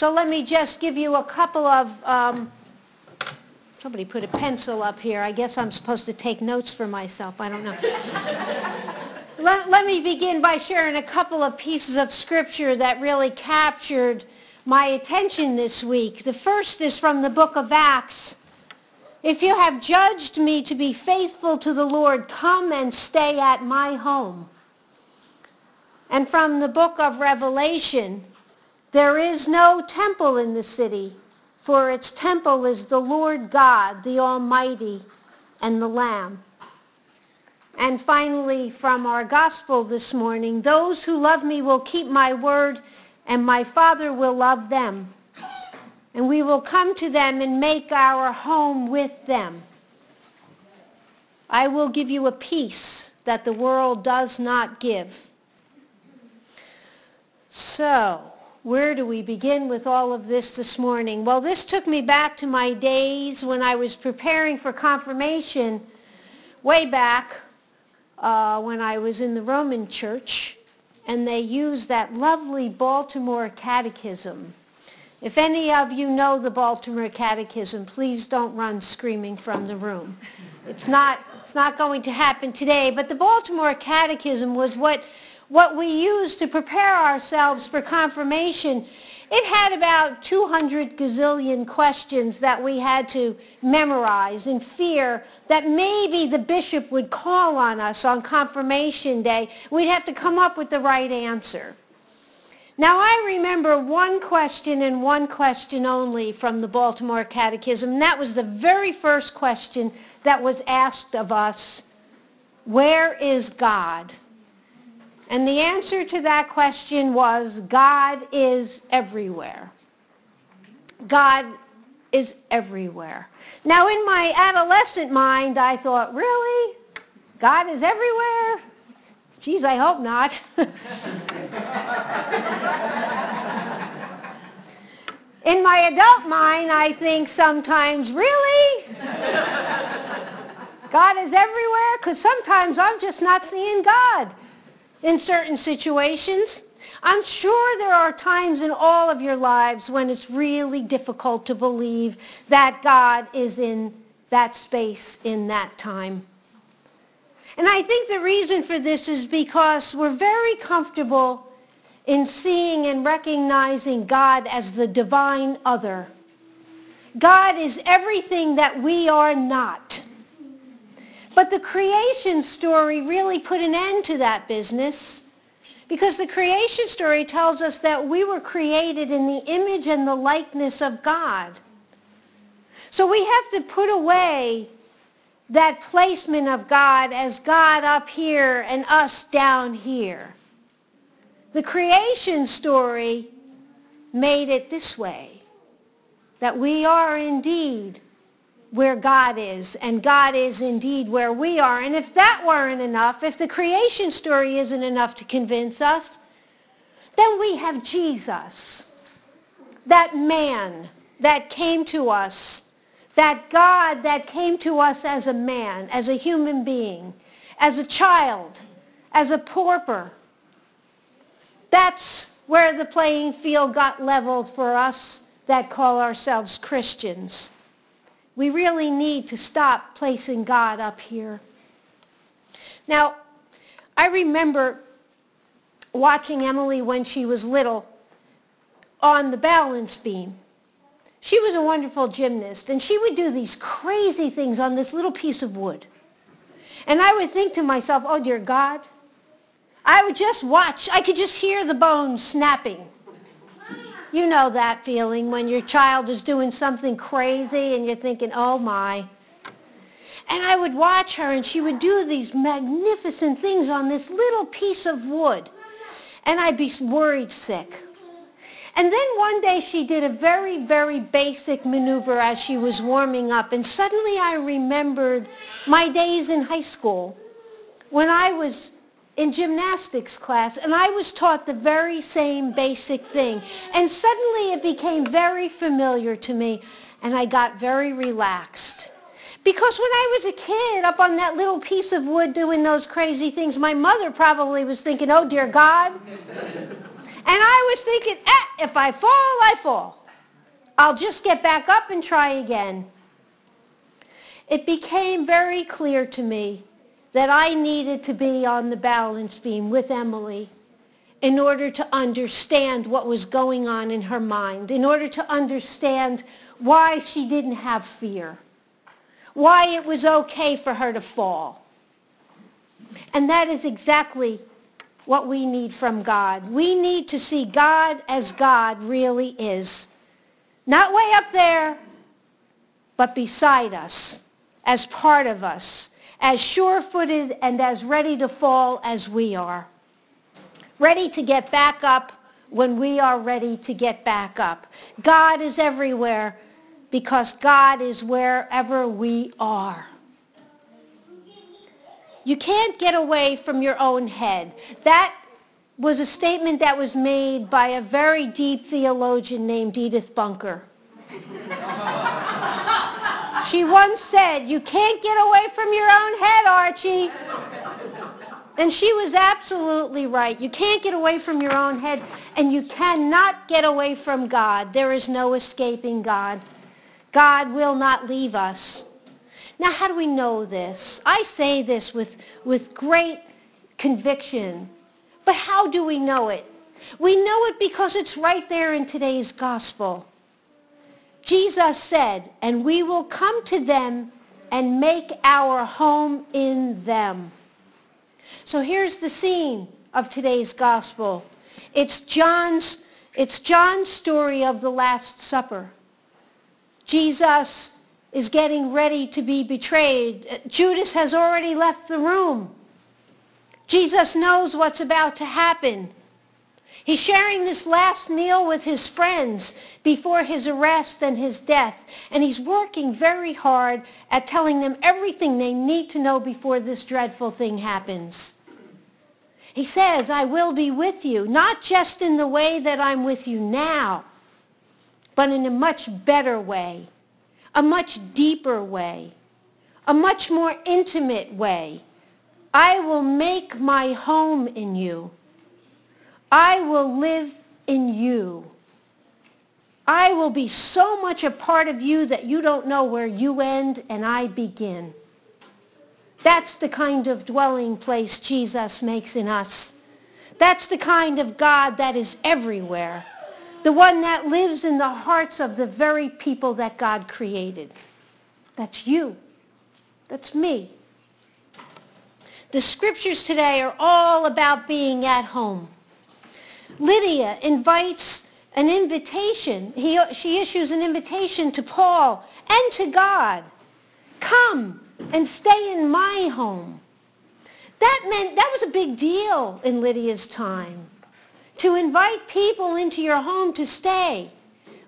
So let me just give you a couple of, um, somebody put a pencil up here. I guess I'm supposed to take notes for myself. I don't know. let, let me begin by sharing a couple of pieces of scripture that really captured my attention this week. The first is from the book of Acts. If you have judged me to be faithful to the Lord, come and stay at my home. And from the book of Revelation, there is no temple in the city, for its temple is the Lord God, the Almighty, and the Lamb. And finally, from our gospel this morning, those who love me will keep my word, and my Father will love them and we will come to them and make our home with them. I will give you a peace that the world does not give. So, where do we begin with all of this this morning? Well, this took me back to my days when I was preparing for confirmation way back uh, when I was in the Roman church, and they used that lovely Baltimore catechism if any of you know the Baltimore Catechism, please don't run screaming from the room. It's not, it's not going to happen today, but the Baltimore Catechism was what, what we used to prepare ourselves for confirmation. It had about 200 gazillion questions that we had to memorize in fear that maybe the bishop would call on us on confirmation day. We'd have to come up with the right answer. Now I remember one question and one question only from the Baltimore Catechism. That was the very first question that was asked of us. Where is God? And the answer to that question was God is everywhere. God is everywhere. Now in my adolescent mind I thought, really? God is everywhere? Geez, I hope not. In my adult mind, I think sometimes, really? God is everywhere? Because sometimes I'm just not seeing God in certain situations. I'm sure there are times in all of your lives when it's really difficult to believe that God is in that space in that time. And I think the reason for this is because we're very comfortable in seeing and recognizing God as the divine other. God is everything that we are not. But the creation story really put an end to that business because the creation story tells us that we were created in the image and the likeness of God. So we have to put away that placement of God as God up here and us down here. The creation story made it this way, that we are indeed where God is, and God is indeed where we are. And if that weren't enough, if the creation story isn't enough to convince us, then we have Jesus, that man that came to us that God that came to us as a man, as a human being, as a child, as a pauper. That's where the playing field got leveled for us that call ourselves Christians. We really need to stop placing God up here. Now, I remember watching Emily when she was little on the balance beam. She was a wonderful gymnast, and she would do these crazy things on this little piece of wood. And I would think to myself, oh, dear God, I would just watch. I could just hear the bones snapping. You know that feeling when your child is doing something crazy and you're thinking, oh, my. And I would watch her, and she would do these magnificent things on this little piece of wood. And I'd be worried sick. And then one day she did a very, very basic maneuver as she was warming up. And suddenly I remembered my days in high school when I was in gymnastics class and I was taught the very same basic thing. And suddenly it became very familiar to me and I got very relaxed. Because when I was a kid up on that little piece of wood doing those crazy things, my mother probably was thinking, oh dear God. And I was thinking, eh, if I fall, I fall. I'll just get back up and try again. It became very clear to me that I needed to be on the balance beam with Emily in order to understand what was going on in her mind, in order to understand why she didn't have fear, why it was okay for her to fall. And that is exactly what we need from God. We need to see God as God really is. Not way up there, but beside us, as part of us, as sure-footed and as ready to fall as we are ready to get back up when we are ready to get back up. God is everywhere because God is wherever we are. You can't get away from your own head. That was a statement that was made by a very deep theologian named Edith Bunker. She once said, you can't get away from your own head, Archie. And she was absolutely right. You can't get away from your own head, and you cannot get away from God. There is no escaping God. God will not leave us. Now, how do we know this? I say this with, with great conviction. But how do we know it? We know it because it's right there in today's gospel. Jesus said, and we will come to them and make our home in them. So here's the scene of today's gospel. It's John's, it's John's story of the Last Supper. Jesus is getting ready to be betrayed. Judas has already left the room. Jesus knows what's about to happen. He's sharing this last meal with his friends before his arrest and his death. And he's working very hard at telling them everything they need to know before this dreadful thing happens. He says, I will be with you, not just in the way that I'm with you now, but in a much better way, a much deeper way, a much more intimate way. I will make my home in you. I will live in you. I will be so much a part of you that you don't know where you end and I begin. That's the kind of dwelling place Jesus makes in us. That's the kind of God that is everywhere. The one that lives in the hearts of the very people that God created. That's you. That's me. The scriptures today are all about being at home. Lydia invites an invitation. He, she issues an invitation to Paul and to God. Come, and stay in my home. That meant, that was a big deal in Lydia's time. To invite people into your home to stay.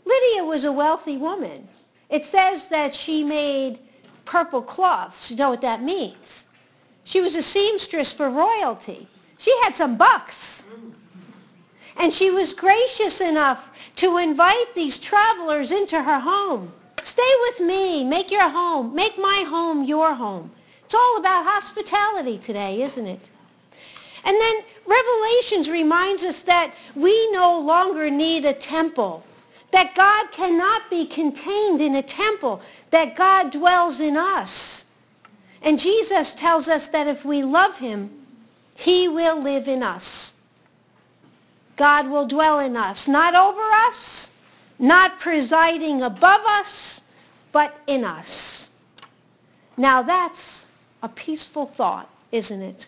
Lydia was a wealthy woman. It says that she made purple cloths. You know what that means. She was a seamstress for royalty. She had some bucks. And she was gracious enough to invite these travelers into her home. Stay with me. Make your home. Make my home your home. It's all about hospitality today, isn't it? And then Revelations reminds us that we no longer need a temple, that God cannot be contained in a temple, that God dwells in us. And Jesus tells us that if we love him, he will live in us. God will dwell in us, not over us, not presiding above us, but in us. Now that's a peaceful thought, isn't it?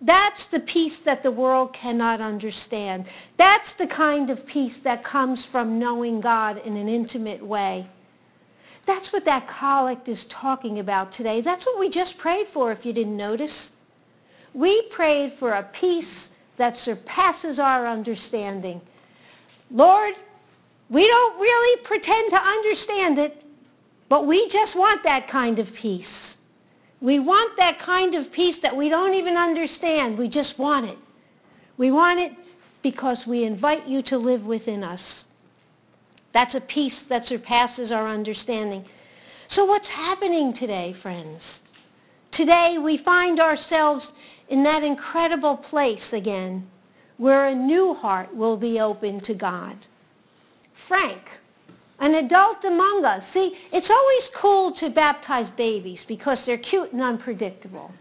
That's the peace that the world cannot understand. That's the kind of peace that comes from knowing God in an intimate way. That's what that collect is talking about today. That's what we just prayed for, if you didn't notice. We prayed for a peace that surpasses our understanding. Lord, we don't really pretend to understand it, but we just want that kind of peace. We want that kind of peace that we don't even understand. We just want it. We want it because we invite you to live within us. That's a peace that surpasses our understanding. So what's happening today, friends? Today we find ourselves in that incredible place again where a new heart will be open to God. Frank, an adult among us. See, it's always cool to baptize babies because they're cute and unpredictable.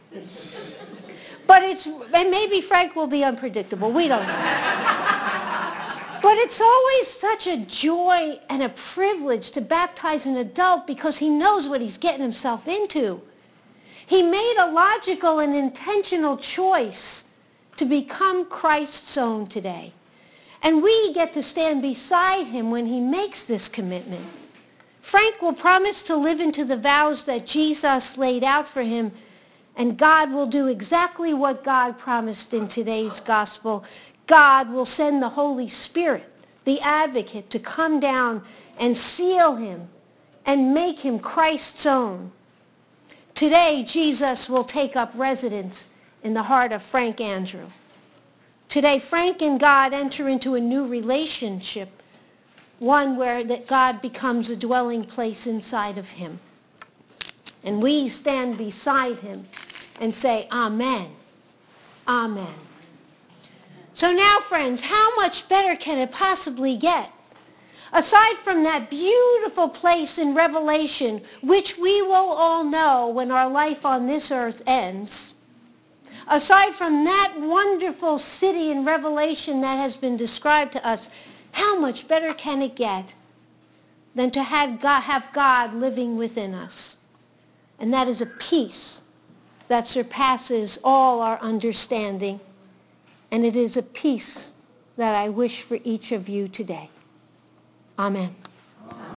but it's, and maybe Frank will be unpredictable. We don't know. but it's always such a joy and a privilege to baptize an adult because he knows what he's getting himself into. He made a logical and intentional choice to become Christ's own today. And we get to stand beside him when he makes this commitment. Frank will promise to live into the vows that Jesus laid out for him, and God will do exactly what God promised in today's gospel. God will send the Holy Spirit, the advocate, to come down and seal him and make him Christ's own. Today, Jesus will take up residence in the heart of Frank Andrew. Today, Frank and God enter into a new relationship, one where that God becomes a dwelling place inside of him. And we stand beside him and say, Amen. Amen. So now, friends, how much better can it possibly get? Aside from that beautiful place in Revelation, which we will all know when our life on this earth ends, aside from that wonderful city in Revelation that has been described to us, how much better can it get than to have God, have God living within us? And that is a peace that surpasses all our understanding. And it is a peace that I wish for each of you today. Amen.